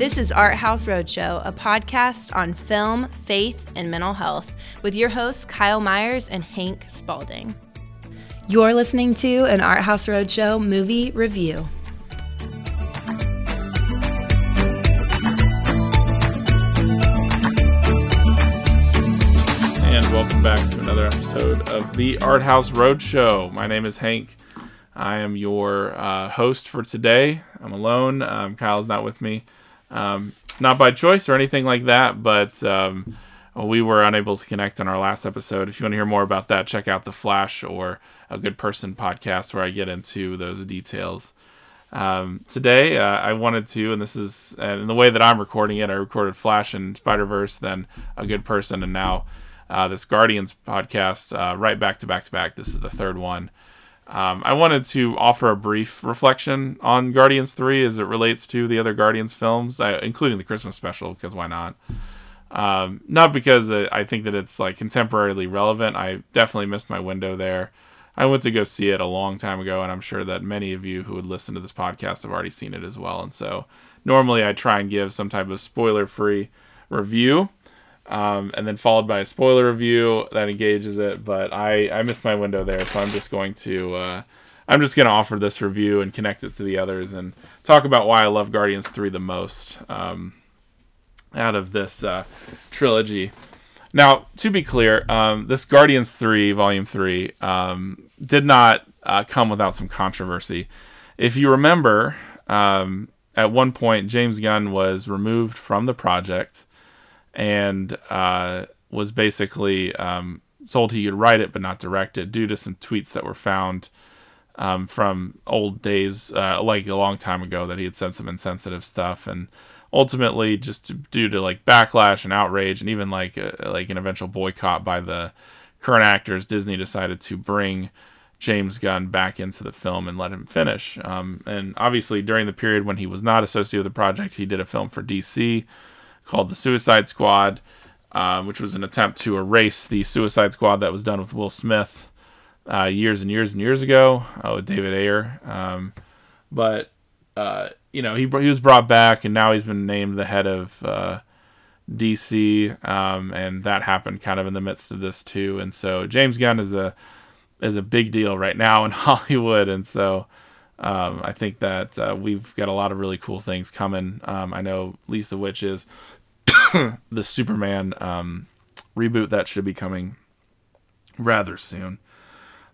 This is Art House Roadshow, a podcast on film, faith, and mental health with your hosts Kyle Myers and Hank Spalding. You're listening to an Art House Roadshow movie review. And welcome back to another episode of the Art House Roadshow. My name is Hank. I am your uh, host for today. I'm alone. Um, Kyle's not with me. Um, not by choice or anything like that, but um, we were unable to connect on our last episode. If you want to hear more about that, check out the Flash or a Good Person podcast where I get into those details. Um, today, uh, I wanted to, and this is in the way that I'm recording it, I recorded Flash and Spider Verse, then a Good Person, and now uh, this Guardians podcast, uh, right back to back to back. This is the third one. Um, I wanted to offer a brief reflection on Guardians 3 as it relates to the other Guardians films, including the Christmas special, because why not? Um, not because I think that it's like contemporarily relevant. I definitely missed my window there. I went to go see it a long time ago, and I'm sure that many of you who would listen to this podcast have already seen it as well. And so normally I try and give some type of spoiler free review um, and then followed by a spoiler review that engages it. But I I missed my window there, so I'm just going to uh, I'm just going to offer this review and connect it to the others and talk about why I love Guardians Three the most um, out of this uh, trilogy. Now, to be clear, um, this Guardians 3, Volume 3, um, did not uh, come without some controversy. If you remember, um, at one point, James Gunn was removed from the project and uh, was basically um, told he could write it but not direct it due to some tweets that were found um, from old days, uh, like a long time ago, that he had said some insensitive stuff, and ultimately, just due to like backlash and outrage, and even like a, uh, like an eventual boycott by the current actors, Disney decided to bring James Gunn back into the film and let him finish. Um, and obviously, during the period when he was not associated with the project, he did a film for DC called The Suicide Squad, uh, which was an attempt to erase the Suicide Squad that was done with Will Smith uh, years and years and years ago uh, with David Ayer. Um, but uh, you know, he he was brought back, and now he's been named the head of uh, DC, um, and that happened kind of in the midst of this too. And so James Gunn is a is a big deal right now in Hollywood, and so. Um, I think that uh, we've got a lot of really cool things coming. Um, I know of which is the Superman um, reboot that should be coming rather soon.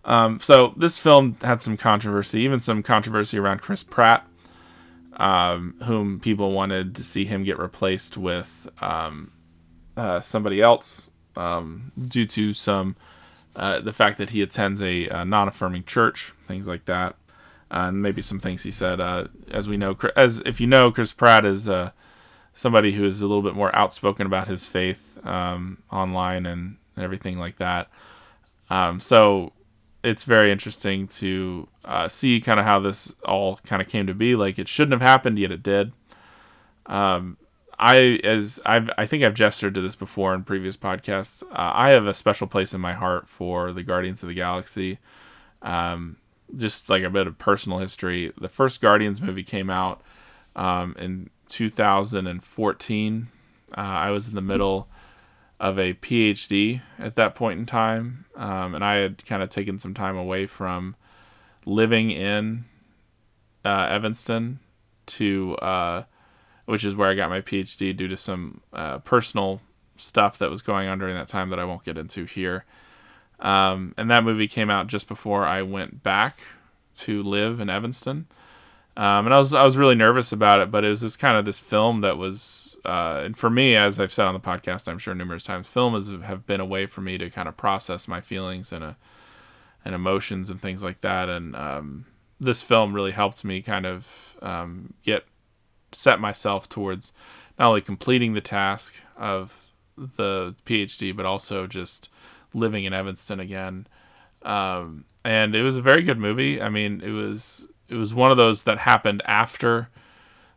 Um, so this film had some controversy, even some controversy around Chris Pratt, um, whom people wanted to see him get replaced with um, uh, somebody else um, due to some uh, the fact that he attends a, a non-affirming church, things like that, uh, and maybe some things he said. Uh, as we know, as if you know, Chris Pratt is uh, somebody who is a little bit more outspoken about his faith um, online and, everything like that. Um, so it's very interesting to uh, see kind of how this all kind of came to be. Like it shouldn't have happened, yet it did. Um, I as I've I think I've gestured to this before in previous podcasts. Uh, I have a special place in my heart for the Guardians of the Galaxy. Um, just like a bit of personal history. The first Guardians movie came out um, in 2014. Uh, I was in the middle of a PhD at that point in time, um, and I had kind of taken some time away from living in uh, Evanston to, uh, which is where I got my PhD due to some uh, personal stuff that was going on during that time that I won't get into here. Um, and that movie came out just before I went back to live in Evanston. Um, and I was I was really nervous about it, but it was this kind of this film that was, uh, and for me, as I've said on the podcast, I'm sure numerous times, film has have been a way for me to kind of process my feelings and uh, and emotions and things like that. And um, this film really helped me kind of um, get set myself towards not only completing the task of the PhD, but also just living in Evanston again. Um, and it was a very good movie. I mean, it was it was one of those that happened after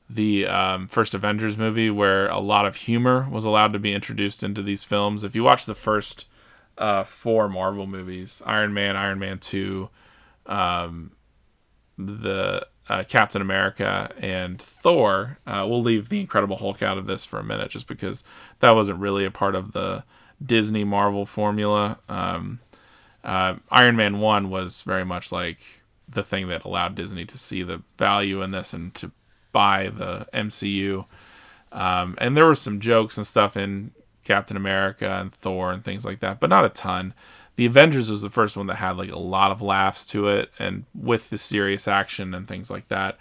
the um, first Avengers movie, where a lot of humor was allowed to be introduced into these films. If you watch the first uh, four Marvel movies, Iron Man, Iron Man Two, um, the uh, Captain America and Thor. Uh, we'll leave the Incredible Hulk out of this for a minute, just because that wasn't really a part of the Disney Marvel formula. Um, uh, Iron Man one was very much like the thing that allowed Disney to see the value in this and to buy the MCU. Um, and there were some jokes and stuff in Captain America and Thor and things like that, but not a ton the Avengers was the first one that had like a lot of laughs to it, and with the serious action and things like that.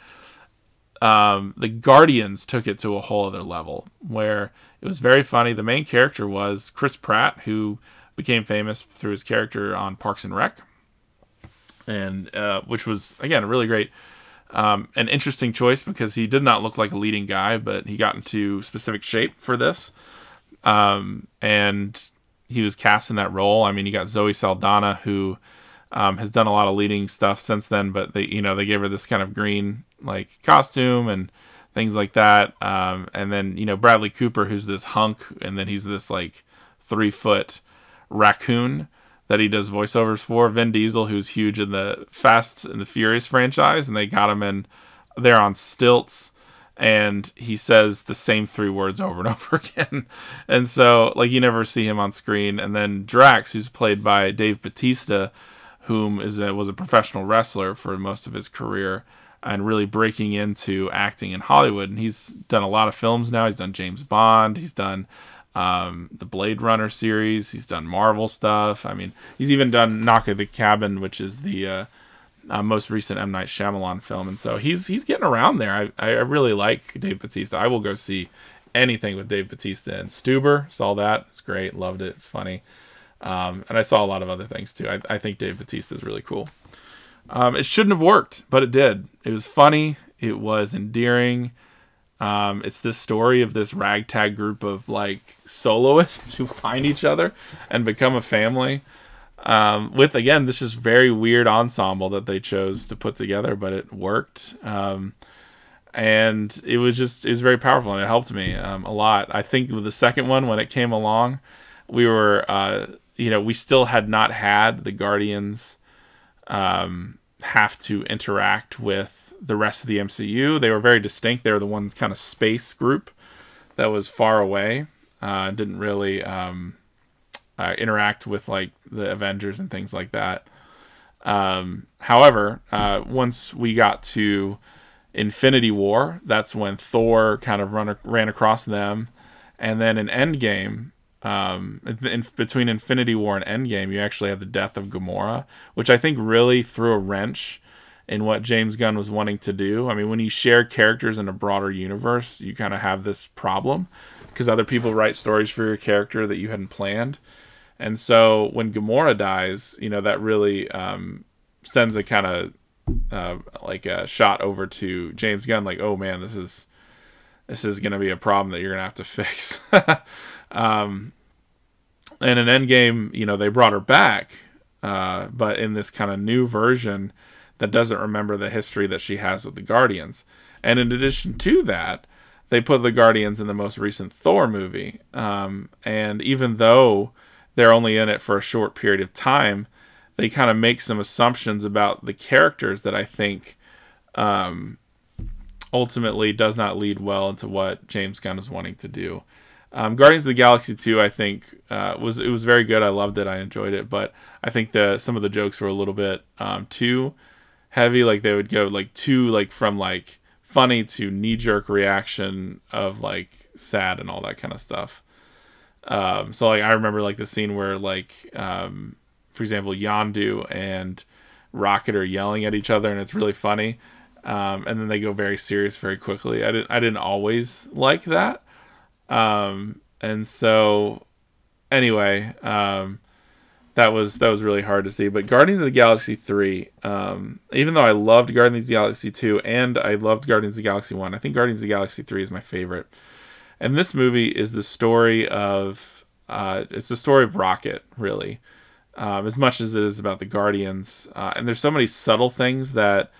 Um, the Guardians took it to a whole other level where it was very funny. The main character was Chris Pratt, who became famous through his character on Parks and Rec, and uh, which was again a really great, um, an interesting choice because he did not look like a leading guy, but he got into specific shape for this, um, and he was cast in that role. I mean, you got Zoe Saldana who um, has done a lot of leading stuff since then, but they you know they gave her this kind of green like costume and things like that. Um, and then you know Bradley Cooper who's this hunk, and then he's this like three foot raccoon that he does voiceovers for. Vin Diesel who's huge in the Fast and the Furious franchise, and they got him in there on stilts and he says the same three words over and over again. and so, like, you never see him on screen. And then Drax, who's played by Dave Batista, whom is a, was a professional wrestler for most of his career and really breaking into acting in Hollywood. And he's done a lot of films now. He's done James Bond. He's done um, the Blade Runner series. He's done Marvel stuff. I mean, he's even done Knock at the Cabin, which is the uh, uh, most recent M Night Shyamalan film, and so he's he's getting around there. I I really like Dave Batista. I will go see anything with Dave Batista and Stuber. Saw that. It's great. Loved it. It's funny. Um, and I saw a lot of other things too. I, I think Dave Batista is really cool. Um, it shouldn't have worked, but it did. It was funny. It was endearing. Um, it's this story of this ragtag group of like soloists who find each other and become a family um, with again this is very weird ensemble that they chose to put together, but it worked. Um, and it was just it was very powerful and it helped me um, a lot. I think with the second one when it came along, we were uh, you know we still had not had the Guardians um, have to interact with the rest of the MCU. They were very distinct. They were the one kind of space group that was far away. Uh, didn't really um, uh, interact with like the Avengers and things like that. Um, however, uh, once we got to Infinity War, that's when Thor kind of run ran across them, and then in Endgame, um, in, between Infinity War and Endgame, you actually have the death of Gamora, which I think really threw a wrench in what James Gunn was wanting to do. I mean, when you share characters in a broader universe, you kind of have this problem because other people write stories for your character that you hadn't planned. And so when Gamora dies, you know, that really um, sends a kind of uh, like a shot over to James Gunn, like, oh man, this is this is going to be a problem that you're going to have to fix. um, and in Endgame, you know, they brought her back, uh, but in this kind of new version that doesn't remember the history that she has with the Guardians. And in addition to that, they put the Guardians in the most recent Thor movie. Um, and even though they're only in it for a short period of time, they kind of make some assumptions about the characters that I think um, ultimately does not lead well into what James Gunn is wanting to do. Um, Guardians of the Galaxy 2, I think, uh, was it was very good. I loved it. I enjoyed it, but I think the some of the jokes were a little bit um, too heavy. Like they would go like too like from like funny to knee jerk reaction of like sad and all that kind of stuff. Um, so like I remember like the scene where like um, for example Yondu and Rocket are yelling at each other and it's really funny. Um, and then they go very serious very quickly. I didn't I didn't always like that. Um, and so anyway, um, that was that was really hard to see. But Guardians of the Galaxy three, um, even though I loved Guardians of the Galaxy two and I loved Guardians of the Galaxy one, I think Guardians of the Galaxy three is my favorite. And this movie is the story of uh, it's the story of Rocket, really, um, as much as it is about the Guardians. Uh, and there's so many subtle things that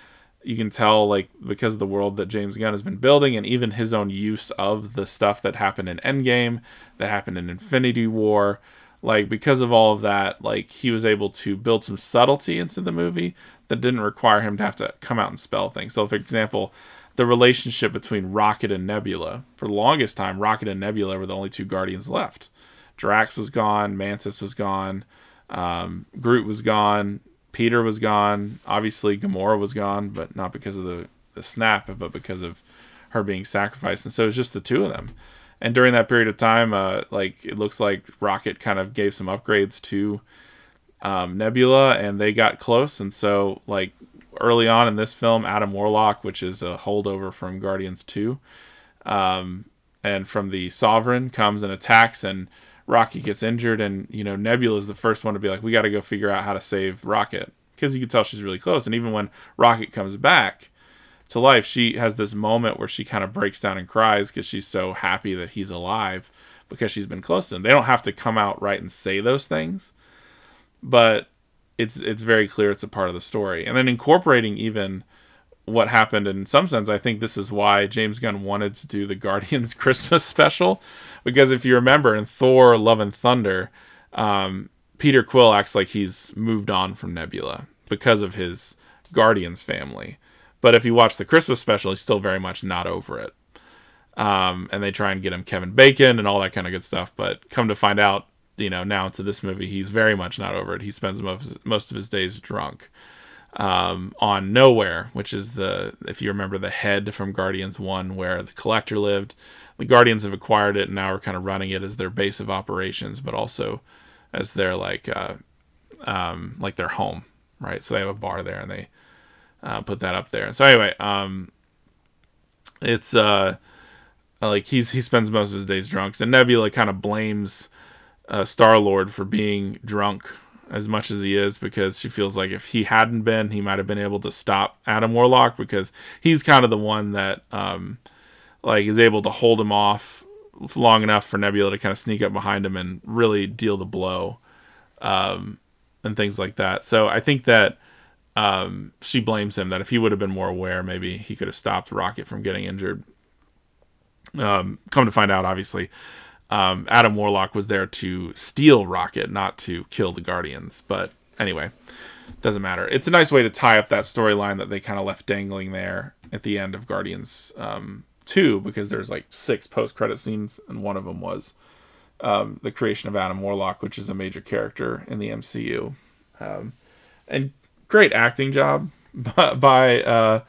you can tell, like because of the world that James Gunn has been building, and even his own use of the stuff that happened in Endgame, that happened in Infinity War. Like because of all of that, like he was able to build some subtlety into the movie that didn't require him to have to come out and spell things. So, for example, the relationship between Rocket and Nebula. For the longest time, Rocket and Nebula were the only two Guardians left. Drax was gone, Mantis was gone, um, Groot was gone, Peter was gone. Obviously, Gamora was gone, but not because of the, the snap, but because of her being sacrificed. And so it was just the two of them. And during that period of time, uh, like it looks like Rocket kind of gave some upgrades to um, Nebula, and they got close. And so, like early on in this film, Adam Warlock, which is a holdover from Guardians Two, um, and from the Sovereign, comes and attacks, and Rocky gets injured, and you know Nebula is the first one to be like, "We got to go figure out how to save Rocket," because you can tell she's really close. And even when Rocket comes back to life, she has this moment where she kind of breaks down and cries because she's so happy that he's alive because she's been close to him. They don't have to come out right and say those things, but it's it's very clear it's a part of the story. And then incorporating even what happened in some sense, I think this is why James Gunn wanted to do the Guardians Christmas special because if you remember in Thor: Love and Thunder, um, Peter Quill acts like he's moved on from Nebula because of his Guardians family. But if you watch the Christmas special, he's still very much not over it. Um, and they try and get him Kevin Bacon and all that kind of good stuff. But come to find out, you know, now to this movie, he's very much not over it. He spends most most of his days drunk um, on Knowhere, which is the if you remember the head from Guardians One, where the Collector lived. The Guardians have acquired it and now are kind of running it as their base of operations, but also as their like uh, um, like their home, right? So they have a bar there and they uh, put that up there. So anyway, um, it's uh, like he's he spends most of his days drunk. And Nebula kind of blames uh, Star Lord for being drunk as much as he is because she feels like if he hadn't been, he might have been able to stop Adam Warlock because he's kind of the one that um, like is able to hold him off long enough for Nebula to kind of sneak up behind him and really deal the blow um, and things like that. So I think that um, she blames him that if he would have been more aware, maybe he could have stopped Rocket from getting injured. Um, come to find out, obviously, um, Adam Warlock was there to steal Rocket, not to kill the Guardians. But anyway, doesn't matter. It's a nice way to tie up that storyline that they kind of left dangling there at the end of Guardians um, 2 because there's like six post credit scenes, and one of them was um, the creation of Adam Warlock, which is a major character in the MCU. Um, and great acting job by, by uh,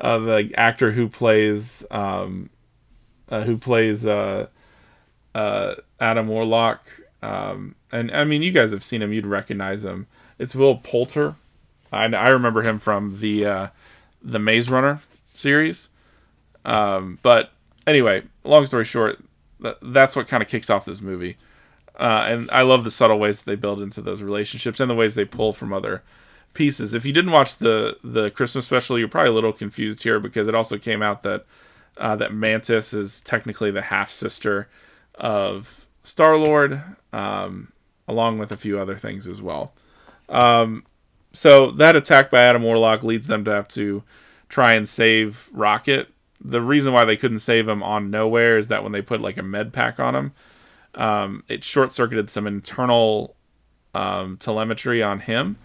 uh, the actor who plays um, uh, who plays uh, uh, Adam Warlock. Um, and I mean, you guys have seen him; you'd recognize him. It's Will Poulter. I, I remember him from the uh, the Maze Runner series. Um, but anyway, long story short, th- that's what kind of kicks off this movie. Uh, and I love the subtle ways that they build into those relationships and the ways they pull from other pieces. If you didn't watch the the Christmas special, you're probably a little confused here because it also came out that uh, that Mantis is technically the half sister of Star Lord, um, along with a few other things as well. Um, so that attack by Adam Warlock leads them to have to try and save Rocket. The reason why they couldn't save him on Knowhere is that when they put like a med pack on him, um, it short circuited some internal um, telemetry on him,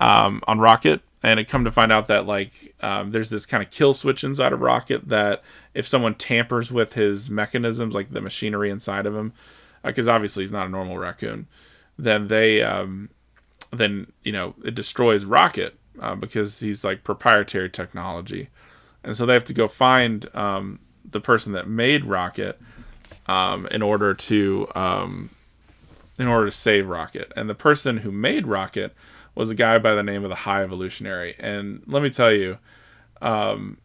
um, on Rocket, and it come to find out that like um, there's this kind of kill switch inside of Rocket that if someone tampers with his mechanisms, like the machinery inside of him, because uh, obviously he's not a normal raccoon, then they um, then you know it destroys Rocket uh, because he's like proprietary technology, and so they have to go find um, the person that made Rocket um, in order to um, in order to save Rocket, and the person who made Rocket was a guy by the name of the High Evolutionary. And let me tell you, um,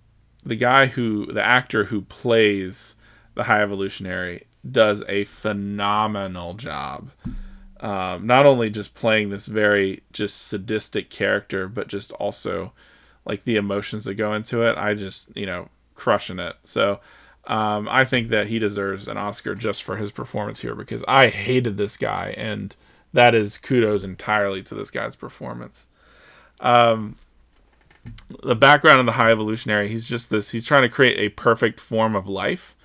the guy who, the actor who plays the High Evolutionary, does a phenomenal job. Um, not only just playing this very just sadistic character, but just also like the emotions that go into it. I just, you know, crushing it. So um, I think that he deserves an Oscar just for his performance here because I hated this guy and that is kudos entirely to this guy's performance. Um, the background of the high evolutionary, he's just this, he's trying to create a perfect form of life.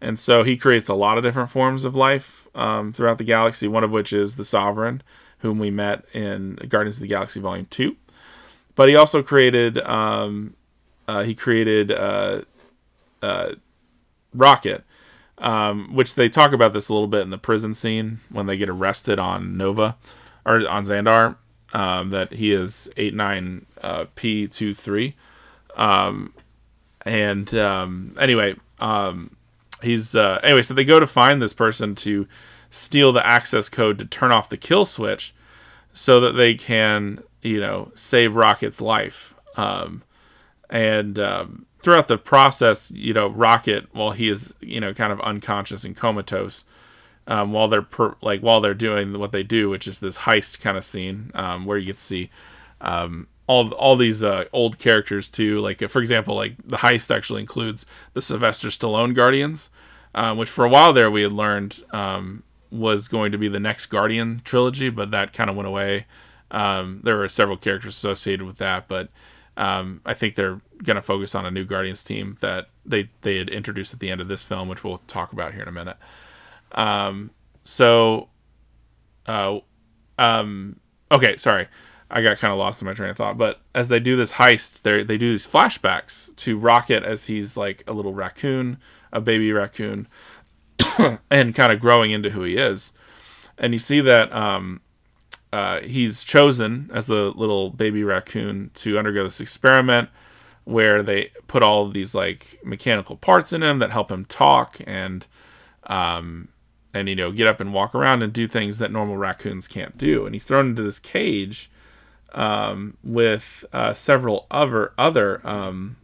And so he creates a lot of different forms of life um, throughout the galaxy, one of which is the Sovereign, whom we met in Guardians of the Galaxy Volume 2. But he also created, um, uh, he created uh, uh, Rocket, um, which they talk about this a little bit in the prison scene when they get arrested on Nova or on Xandar. Um, that he is 89P23. Uh, um, and um, anyway, um, he's uh, anyway. So they go to find this person to steal the access code to turn off the kill switch, so that they can you know save Rocket's life. Um, and um, throughout the process, you know, Rocket, while he is you know kind of unconscious and comatose, um, while they're per, like while they're doing what they do, which is this heist kind of scene um, where you get to see um, all all these uh, old characters too. Like for example, like the heist actually includes the Sylvester Stallone Guardians, um, which for a while there we had learned um, was going to be the next Guardian trilogy, but that kind of went away. Um, there were several characters associated with that, but um, I think they're going to focus on a new Guardians team that they they had introduced at the end of this film, which we'll talk about here in a minute. Um, so, uh, um, okay, sorry. I got kind of lost in my train of thought. But as they do this heist, they they do these flashbacks to Rocket as he's like a little raccoon, a baby raccoon, and kind of growing into who he is. And you see that um, uh, he's chosen as a little baby raccoon to undergo this experiment where they put all these like mechanical parts in him that help him talk and um, and you know get up and walk around and do things that normal raccoons can't do. And he's thrown into this cage um, with uh, several other other um,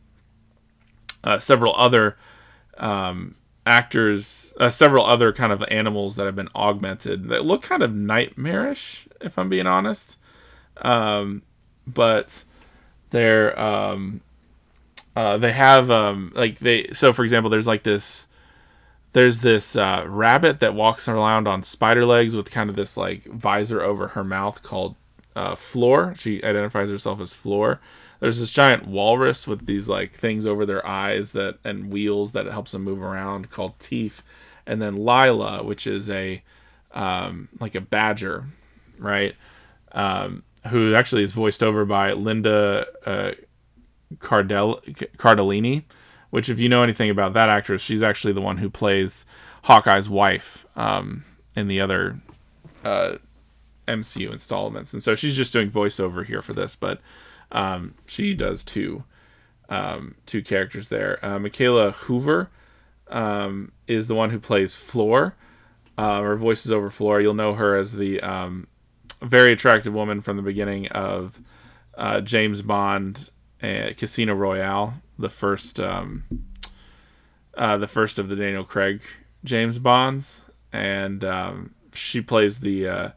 uh, several other um, actors, uh, several other kind of animals that have been augmented that look kind of nightmarish, if I'm being honest. Um, but they're um, uh, they have um, like they so for example, there's like this there's this uh, rabbit that walks around on spider legs with kind of this like visor over her mouth called uh, Floor. She identifies herself as Floor. There's this giant walrus with these like things over their eyes that and wheels that helps them move around called Teefs. And then Lila, which is a um, like a badger, right? Um, who actually is voiced over by Linda uh, Cardell- Cardellini, which if you know anything about that actress, she's actually the one who plays Hawkeye's wife um, in the other uh, MCU installments, and so she's just doing voiceover here for this, but um, she does two um, two characters there. Uh, Mikaela Hoover um, is the one who plays Floor, uh, or voices over Floor. You'll know her as the um, very attractive woman from the beginning of uh, James Bond uh, Casino Royale, the first um, uh, the first of the Daniel Craig James Bonds, and um, she plays the uh,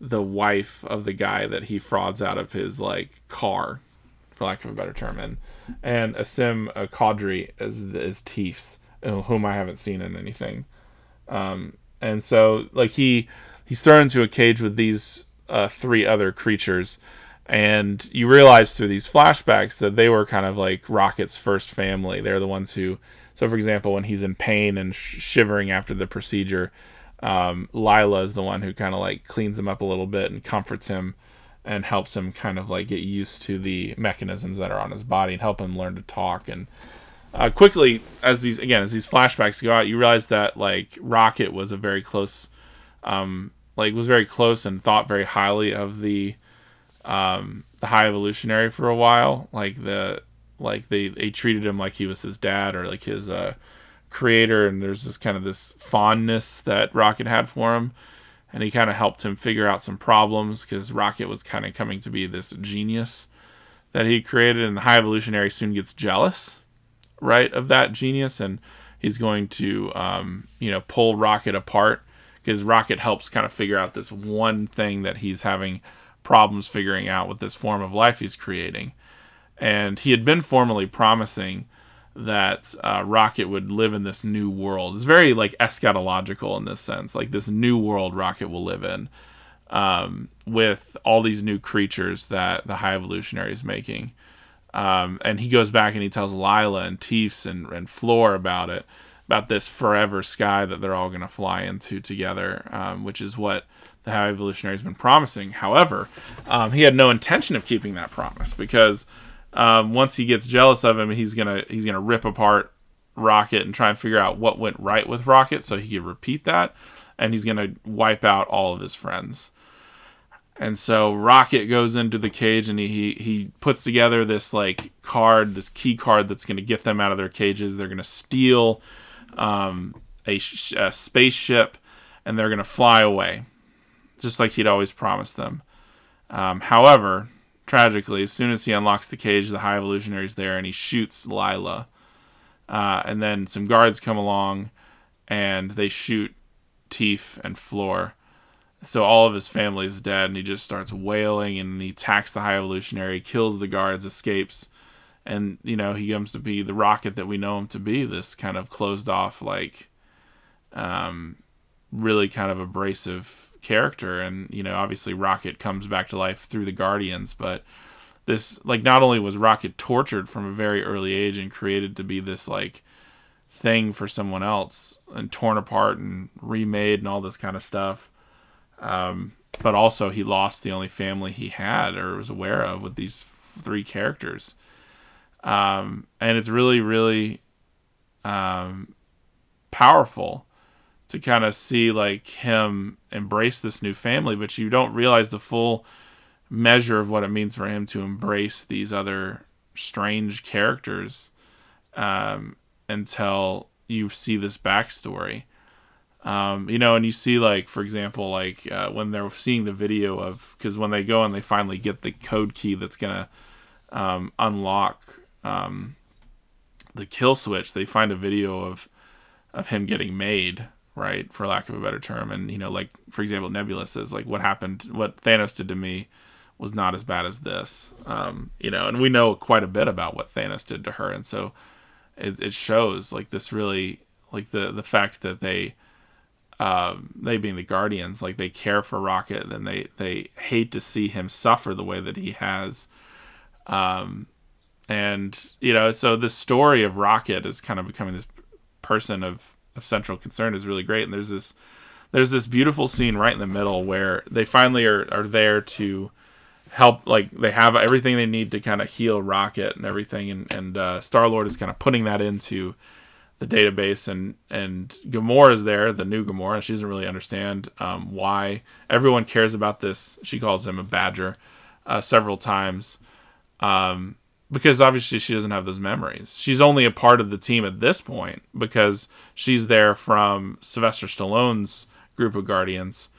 the wife of the guy that he frauds out of his like car, for lack of a better term, and and Asim Qadri as as Teefs, whom I haven't seen in anything, um, and so like he he's thrown into a cage with these uh, three other creatures, and you realize through these flashbacks that they were kind of like Rocket's first family. They're the ones who, so for example, when he's in pain and sh- shivering after the procedure um, Lila is the one who kind of like cleans him up a little bit and comforts him and helps him kind of like get used to the mechanisms that are on his body and help him learn to talk and uh, quickly as these again as these flashbacks go out you realize that like rocket was a very close um like was very close and thought very highly of the um the high evolutionary for a while like the like they they treated him like he was his dad or like his uh creator and there's this kind of this fondness that Rocket had for him. And he kind of helped him figure out some problems because Rocket was kind of coming to be this genius that he created and the high evolutionary soon gets jealous right of that genius and he's going to um, you know pull Rocket apart because Rocket helps kind of figure out this one thing that he's having problems figuring out with this form of life he's creating and he had been formally promising that uh, Rocket would live in this new world. It's very like eschatological in this sense, like this new world Rocket will live in, um, with all these new creatures that the High Evolutionary is making. Um, and he goes back and he tells Lila and Teefs and, and Floor about it. about this forever sky that they're all going to fly into together, um, which is what High Evolutionary has been promising. However, um, he had no intention of keeping that promise because um, once he gets jealous of him, he's gonna he's gonna rip apart Rocket and try and figure out what went right with Rocket so he could repeat that, and he's gonna wipe out all of his friends. And so Rocket goes into the cage and he, he, he puts together this like card, this key card that's going to get them out of their cages. They're going to steal um, a, sh- a spaceship and they're going to fly away, just like he'd always promised them. Um, however, tragically, as soon as he unlocks the cage, the High Evolutionary's there and he shoots Lila. Uh, and then some guards come along and they shoot Teef and Floor so all of his family is dead, and he just starts wailing, and he attacks the High Evolutionary, kills the guards, escapes, and you know he comes to be the Rocket that we know him to be. This kind of closed off, like, um, really kind of abrasive character, and you know obviously Rocket comes back to life through the Guardians, but this like not only was Rocket tortured from a very early age and created to be this like thing for someone else and torn apart and remade and all this kind of stuff um, but also, he lost the only family he had or was aware of with these three characters. Um, and it's really, really um, powerful to kind of see like him embrace this new family, but you don't realize the full measure of what it means for him to embrace these other strange characters um, until you see this backstory. Um, you know, and you see like, for example, like uh, when they're seeing the video of because when they go and they finally get the code key that's gonna um, unlock um, the kill switch, they find a video of of him getting made, right, for lack of a better term. And you know, like for example, Nebula says like, "What happened? What Thanos did to me." was not as bad as this um, you know and we know quite a bit about what thanos did to her and so it, it shows like this really like the the fact that they um, they being the guardians, like they care for Rocket, and they they hate to see him suffer the way that he has. Um, and you know, so the story of Rocket is kind of becoming this person of, of central concern is really great. And there's this there's this beautiful scene right in the middle where they finally are are there to help like they have everything they need to kind of heal rocket and everything and and uh, star lord is kind of putting that into the database and and Gamora is there, the new Gamora. She doesn't really understand um, why everyone cares about this. She calls him a badger uh, several times um, because obviously she doesn't have those memories. She's only a part of the team at this point because she's there from Sylvester Stallone's group of Guardians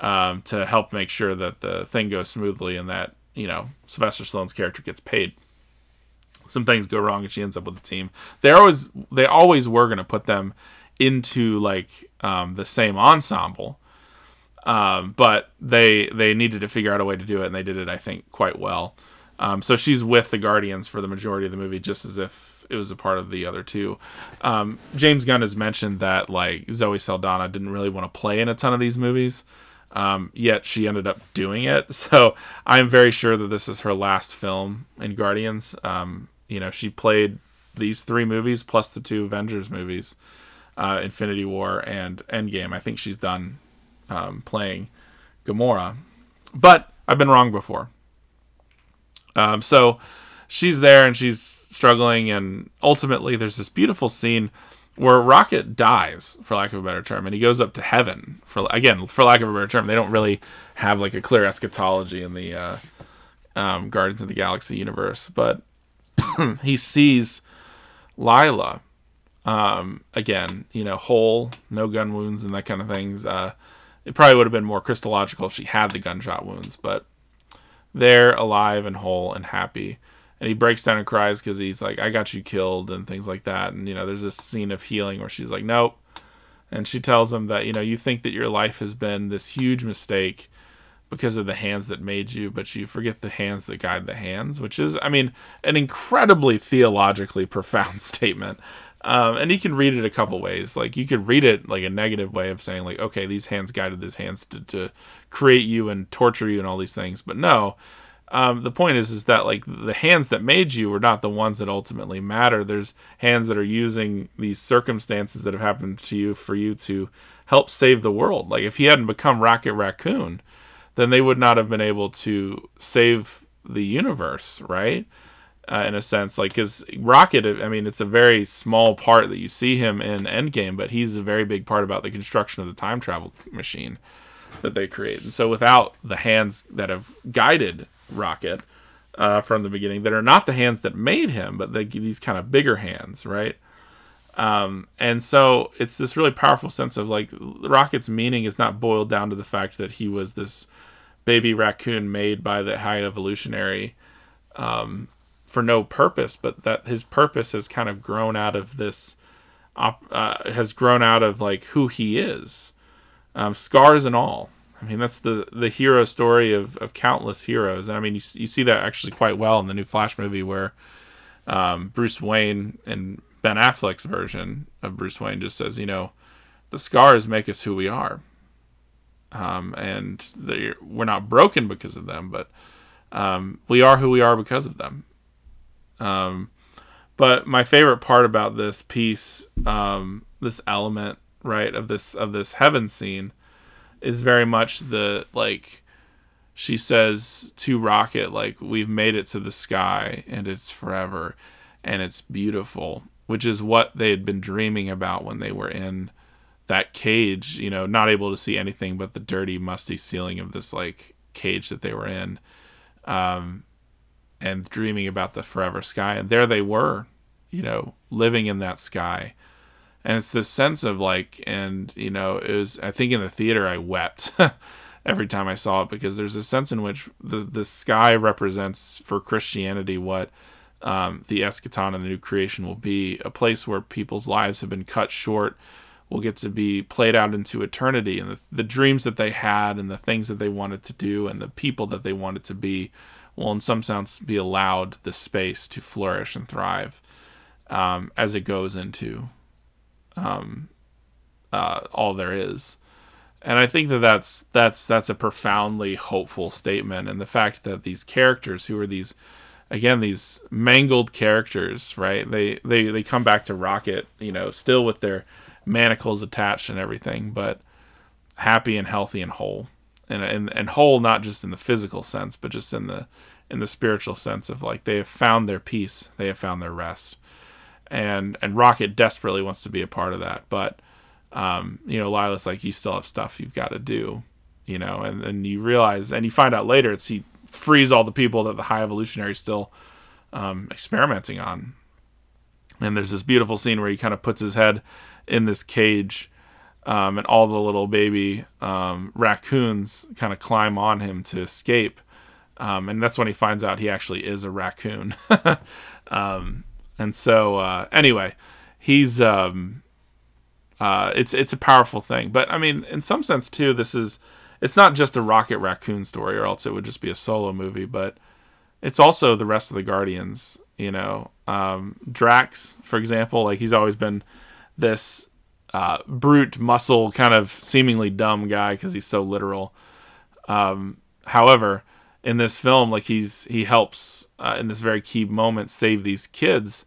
um, to help make sure that the thing goes smoothly and that you know Sylvester Stallone's character gets paid some things go wrong and she ends up with the team. They always they always were gonna put them into like um, the same ensemble, um, but they they needed to figure out a way to do it, and they did it I think quite well. Um, so she's with the Guardians for the majority of the movie, just as if it was a part of the other two. Um, James Gunn has mentioned that like Zoe Saldana didn't really want to play in a ton of these movies. Um, yet she ended up doing it. So I'm very sure that this is her last film in Guardians. Um, you know, she played these three movies plus the two Avengers movies, uh, Infinity War and Endgame. I think she's done um, playing Gamora, but I've been wrong before. Um, so she's there and she's struggling, and ultimately there's this beautiful scene where Rocket dies, for lack of a better term, and he goes up to heaven. For again, for lack of a better term, they don't really have like a clear eschatology in the uh, um, Guardians of the Galaxy universe, but he sees Lila um, again, you know, whole, no gun wounds and that kind of things. Uh, it probably would have been more Christological if she had the gunshot wounds, but they're alive and whole and happy. And he breaks down and cries because he's like, I got you killed and things like that. And, you know, there's this scene of healing where she's like, nope. And she tells him that, you know, you think that your life has been this huge mistake because of the hands that made you, but you forget the hands that guide the hands, which is, I mean, an incredibly theologically profound statement. Um, and you can read it a couple ways. Like you could read it like a negative way of saying like, okay, these hands guided these hands to, to create you and torture you and all these things. But no, um, the point is is that like the hands that made you were not the ones that ultimately matter. There's hands that are using these circumstances that have happened to you for you to help save the world. Like if he hadn't become Rocket Raccoon, then they would not have been able to save the universe, right? Uh, in a sense, like because Rocket, I mean, it's a very small part that you see him in Endgame, but he's a very big part about the construction of the time travel machine that they create. And so, without the hands that have guided Rocket uh, from the beginning, that are not the hands that made him, but they these kind of bigger hands, right? Um, and so it's this really powerful sense of like Rocket's meaning is not boiled down to the fact that he was this baby raccoon made by the high evolutionary um, for no purpose, but that his purpose has kind of grown out of this, uh, has grown out of like who he is, um, scars and all. I mean, that's the the hero story of, of countless heroes, and I mean, you you see that actually quite well in the new Flash movie where um, Bruce Wayne and Ben Affleck's version of Bruce Wayne just says, you know, the scars make us who we are, um, and we're not broken because of them, but um, we are who we are because of them. Um, but my favorite part about this piece, um, this element, right, of this of this heaven scene, is very much the like she says to Rocket, like, we've made it to the sky and it's forever and it's beautiful, which is what they had been dreaming about when they were in that cage, you know, not able to see anything but the dirty, musty ceiling of this like cage that they were in. Um, and dreaming about the forever sky. And there they were, you know, living in that sky. And it's this sense of like, and, you know, it was, I think in the theater I wept every time I saw it because there's a sense in which the, the sky represents for Christianity what um, the eschaton and the new creation will be a place where people's lives have been cut short will get to be played out into eternity and the, the dreams that they had and the things that they wanted to do and the people that they wanted to be will, in some sense, be allowed the space to flourish and thrive um, as it goes into um, uh, all there is. And I think that that's that's that's a profoundly hopeful statement, and the fact that these characters, who are these, again, these mangled characters, right? They they they come back to Rocket, you know, still with their manacles attached and everything, but happy and healthy and whole and, and and whole not just in the physical sense but just in the in the spiritual sense of like they have found their peace they have found their rest and and rocket desperately wants to be a part of that but um you know lila's like you still have stuff you've got to do you know and and you realize and you find out later it's he frees all the people that the high evolutionary still um experimenting on and there's this beautiful scene where he kind of puts his head in this cage um, and all the little baby um, raccoons kind of climb on him to escape. Um, and that's when he finds out he actually is a raccoon. Um, and so, uh, anyway, he's um, uh, it's it's a powerful thing. But I mean, in some sense too, this is it's not just a Rocket Raccoon story, or else it would just be a solo movie. But it's also the rest of the Guardians. You know, um, Drax, for example, like he's always been this uh, brute muscle kind of seemingly dumb guy because he's so literal. Um, however, in this film, like he's he helps uh, in this very key moment save these kids,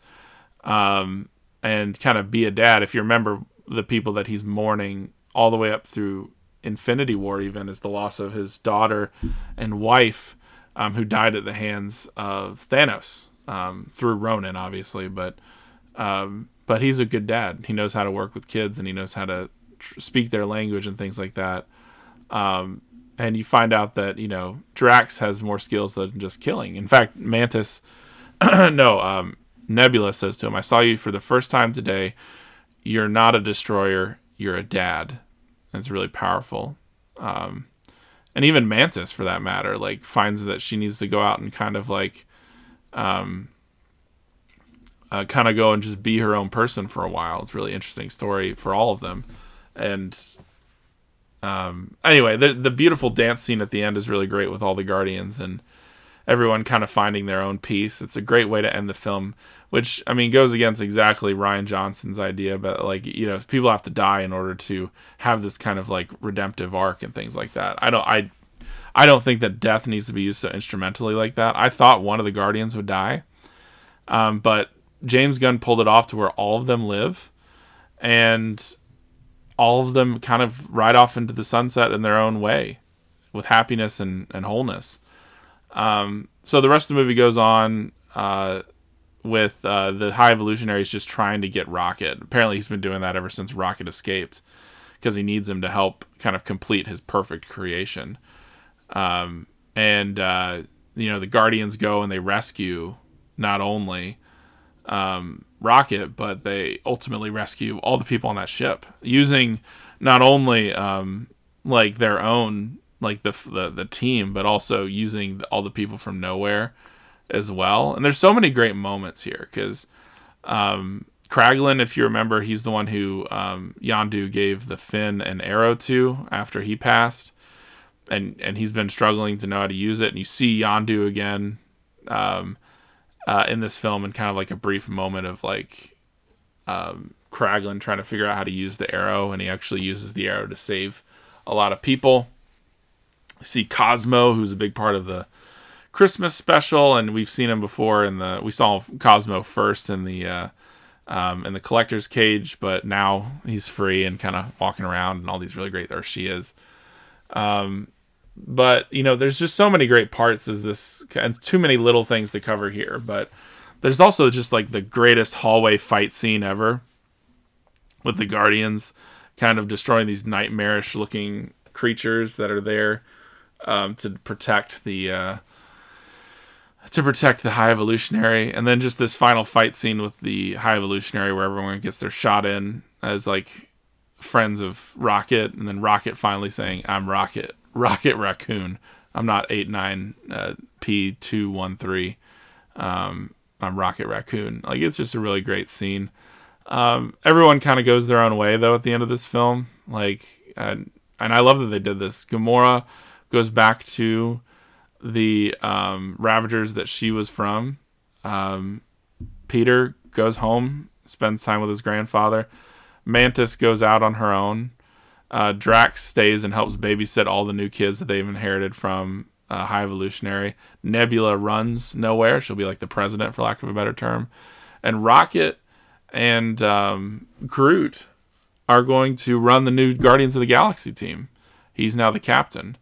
um, and kind of be a dad. If you remember the people that he's mourning all the way up through Infinity War, even is the loss of his daughter and wife, um, who died at the hands of Thanos um, through Ronan, obviously, but um, but he's a good dad. He knows how to work with kids and he knows how to tr- speak their language and things like that. Um, and you find out that you know Drax has more skills than just killing. In fact, Mantis, no, um, Nebula says to him, "I saw you for the first time today. You're not a destroyer. You're a dad." And it's really powerful. Um, and even Mantis, for that matter, like finds that she needs to go out and kind of like um, uh, kind of go and just be her own person for a while. It's a really interesting story for all of them. And um, anyway, the the beautiful dance scene at the end is really great with all the guardians and everyone kind of finding their own peace. It's a great way to end the film, which I mean goes against exactly Rian Johnson's idea, but like you know, people have to die in order to have this kind of like redemptive arc and things like that. I don't I I don't think that death needs to be used so instrumentally like that. I thought one of the Guardians would die, um, but James Gunn pulled it off to where all of them live, and all of them kind of ride off into the sunset in their own way, with happiness and and wholeness. Um, so the rest of the movie goes on. Uh, with uh, the High Evolutionaries just trying to get Rocket. Apparently, he's been doing that ever since Rocket escaped because he needs him to help kind of complete his perfect creation. Um, and uh, you know the Guardians go and they rescue not only um, Rocket, but they ultimately rescue all the people on that ship using not only um, like their own like the, the the team, but also using all the people from Knowhere as well. And there's so many great moments here because um, Kraglin, if you remember, he's the one who um, Yondu gave the fin and arrow to after he passed, and and he's been struggling to know how to use it. And you see Yondu again um, uh, in this film, in kind of like a brief moment of like um, Kraglin trying to figure out how to use the arrow, and he actually uses the arrow to save a lot of people. See Cosmo, who's a big part of the Christmas special, and we've seen him before in the. We saw Cosmo first in the uh, um, in the collector's cage, but now he's free and kind of walking around and all these really great. There she is. Um, but you know, there's just so many great parts as this, and too many little things to cover here. But there's also just like the greatest hallway fight scene ever with the Guardians, kind of destroying these nightmarish looking creatures that are there um, to protect the. Uh, to protect the High Evolutionary, and then just this final fight scene with the High Evolutionary where everyone gets their shot in as like friends of Rocket, and then Rocket finally saying, "I'm Rocket, Rocket Raccoon. I'm not eight nine uh, P two one three. Um, I'm Rocket Raccoon." Like it's just a really great scene. Um, everyone kind of goes their own way though at the end of this film. Like, and, and I love that they did this. Gamora goes back to the um, Ravagers that she was from. Um, Peter goes home, spends time with his grandfather. Mantis goes out on her own. Uh, Drax stays and helps babysit all the new kids that they've inherited from uh, High Evolutionary. Nebula runs Knowhere. She'll be like the president, for lack of a better term. And Rocket and um, Groot are going to run the new Guardians of the Galaxy team. He's now the captain.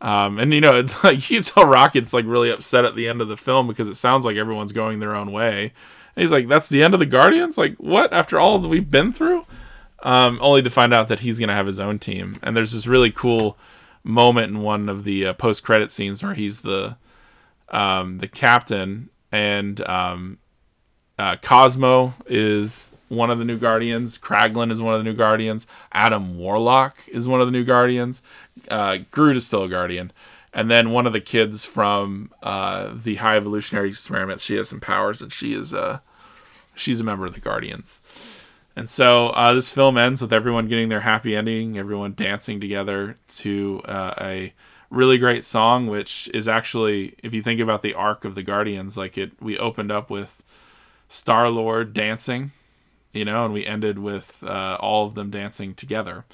Um, and you know, like you can tell Rocket's like really upset at the end of the film because it sounds like everyone's going their own way. And he's like, "That's the end of the Guardians? Like what? After all that we've been through?" Um, only to find out that he's gonna have his own team. And there's this really cool moment in one of the uh, post-credit scenes where he's the um, the captain, and um, uh, Cosmo is one of the new Guardians. Kraglin is one of the new Guardians. Adam Warlock is one of the new Guardians uh, Groot is still a guardian. And then one of the kids from uh, the High Evolutionary Experiment, she has some powers, and she is uh, she's a member of the Guardians. And so uh, this film ends with everyone getting their happy ending, everyone dancing together to uh, a really great song, which is actually, if you think about the arc of the Guardians, like it, we opened up with Star Lord dancing, you know, and we ended with uh, all of them dancing together.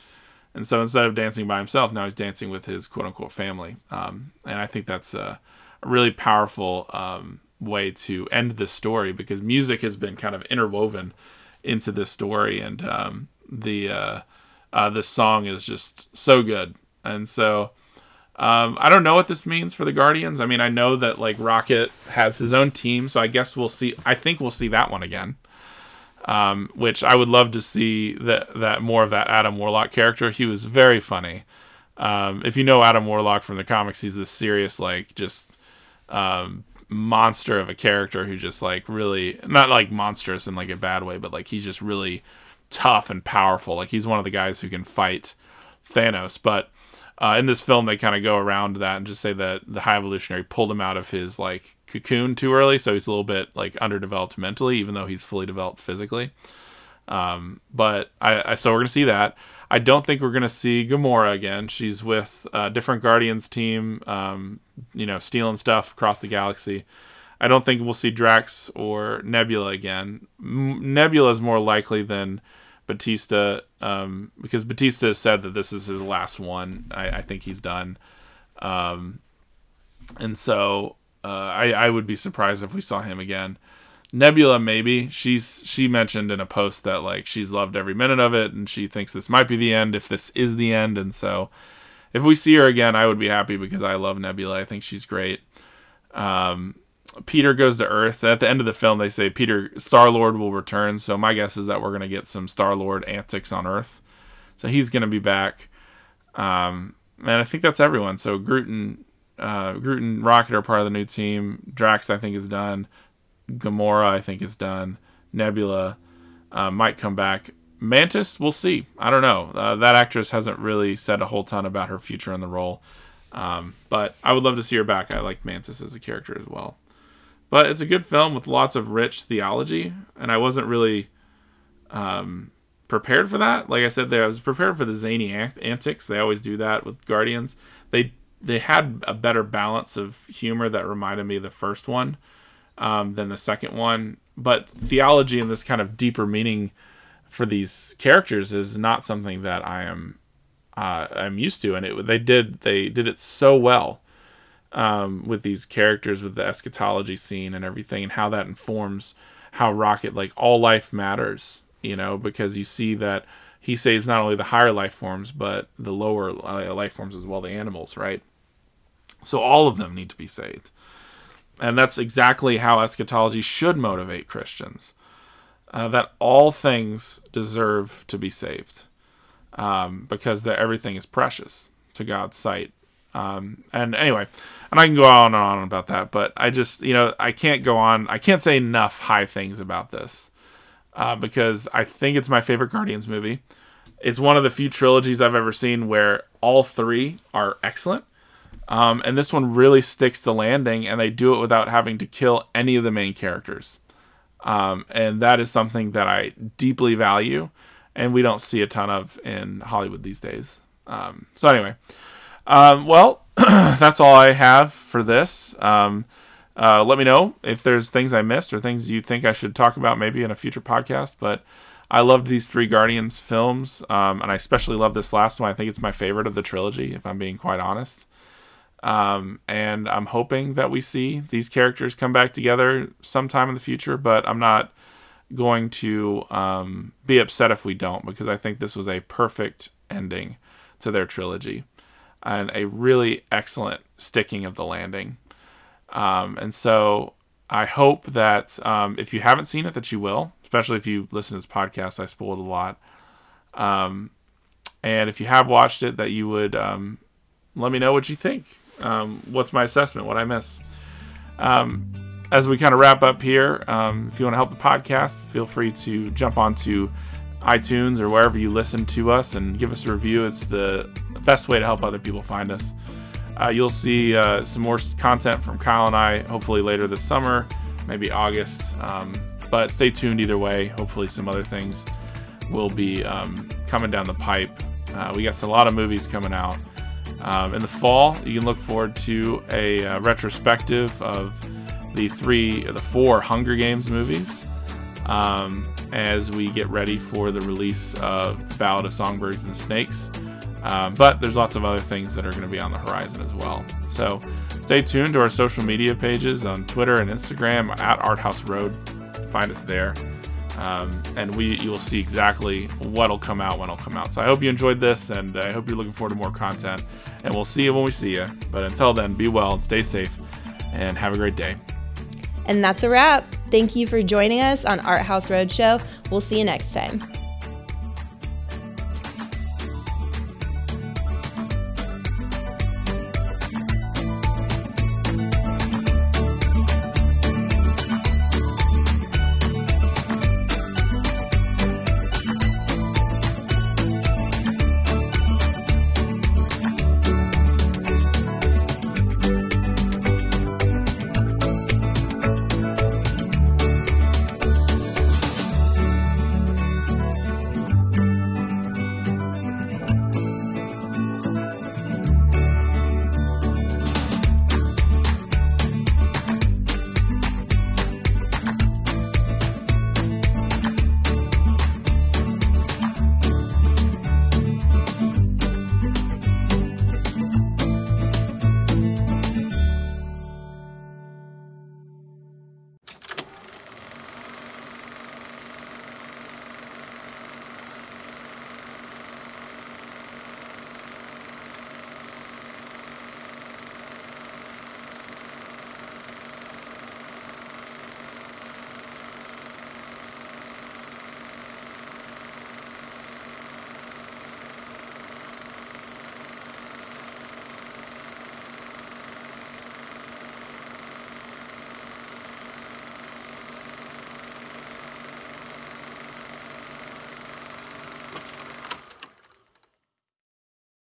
And so instead of dancing by himself, now he's dancing with his quote unquote family. Um, and I think that's a, a really powerful um, way to end this story because music has been kind of interwoven into this story. And um, the uh, uh, this song is just so good. And so um, I don't know what this means for the Guardians. I mean, I know that like Rocket has his own team, so I guess we'll see. I think we'll see that one again um, which I would love to see that that more of that Adam Warlock character. He was very funny. Um, if you know Adam Warlock from the comics, he's this serious, like just um, monster of a character who just like really not like monstrous in like a bad way, but like he's just really tough and powerful. Like he's one of the guys who can fight Thanos. But uh, in this film, they kind of go around that and just say that the High Evolutionary pulled him out of his like cocoon too early, so he's a little bit like underdeveloped mentally, even though he's fully developed physically. Um, but I, I, so we're gonna see that. I don't think we're gonna see Gamora again. She's with a different Guardians team, um, you know, stealing stuff across the galaxy. I don't think we'll see Drax or Nebula again. Nebula is more likely than Bautista um, because Bautista said that this is his last one. I, I think he's done. Um, and so uh, I, I would be surprised if we saw him again. Nebula, maybe she's she mentioned in a post that like she's loved every minute of it, and she thinks this might be the end if this is the end. And so, if we see her again, I would be happy because I love Nebula. I think she's great. Um, Peter goes to Earth. At the end of the film, they say Peter Star Lord will return. So my guess is that we're gonna get some Star Lord antics on Earth. So he's gonna be back. Um, and I think that's everyone. So Groot and uh, Groot and Rocket are part of the new team. Drax, I think, is done. Gamora, I think, is done. Nebula uh, might come back. Mantis, we'll see. I don't know. Uh, that actress hasn't really said a whole ton about her future in the role. Um, but I would love to see her back. I like Mantis as a character as well. But it's a good film with lots of rich theology, and I wasn't really um, prepared for that. Like I said, there I was prepared for the zany antics. They always do that with Guardians. They they had a better balance of humor that reminded me of the first one um, than the second one. But theology and this kind of deeper meaning for these characters is not something that I am uh, I'm used to, and it they did they did it so well um, with these characters with the eschatology scene and everything, and how that informs how Rocket like all life matters, you know, because you see that he saves not only the higher life forms but the lower uh, life forms as well, the animals, right? So all of them need to be saved. And that's exactly how eschatology should motivate Christians uh, that all things deserve to be saved um, because that everything is precious to God's sight. Um, and anyway, and I can go on and on about that, but I just, you know, I can't go on. I can't say enough high things about this uh, because I think it's my favorite Guardians movie. It's one of the few trilogies I've ever seen where all three are excellent um, and this one really sticks the landing, and they do it without having to kill any of the main characters. Um, and that is something that I deeply value, and we don't see a ton of in Hollywood these days. Um, so, anyway, um, well, that's all I have for this. Um, uh, let me know if there's things I missed or things you think I should talk about maybe in a future podcast. But I loved these three Guardians films, um, and I especially love this last one. I think it's my favorite of the trilogy, if I'm being quite honest. Um, and I'm hoping that we see these characters come back together sometime in the future, but I'm not going to um, be upset if we don't because I think this was a perfect ending to their trilogy and a really excellent sticking of the landing. Um, and so I hope that um, if you haven't seen it, that you will, especially if you listen to this podcast. I spoiled a lot. Um, and if you have watched it, that you would um, let me know what you think um, what's my assessment? What I miss? Um, as we kind of wrap up here, if you want to help the podcast, feel free to jump onto iTunes or wherever you listen to us and give us a review. It's the best way to help other people find us. Uh, you'll see uh, some more content from Kyle and I, hopefully later this summer, maybe August. Um, but stay tuned either way. Hopefully, some other things will be um, coming down the pipe. Uh, we got a lot of movies coming out. Um, in the fall, you can look forward to a uh, retrospective of the three, the four Hunger Games movies um, as we get ready for the release of the Ballad of Songbirds and Snakes. Um, but there's lots of other things that are going to be on the horizon as well. So stay tuned to our social media pages on Twitter and Instagram at Arthouse Road. Find us there. Um, and we you will see exactly what'll come out when it'll come out. So I hope you enjoyed this, and I hope you're looking forward to more content. And we'll see you when we see you. But until then, be well and stay safe, and have a great day. And that's a wrap. Thank you for joining us on Art House Roadshow. We'll see you next time.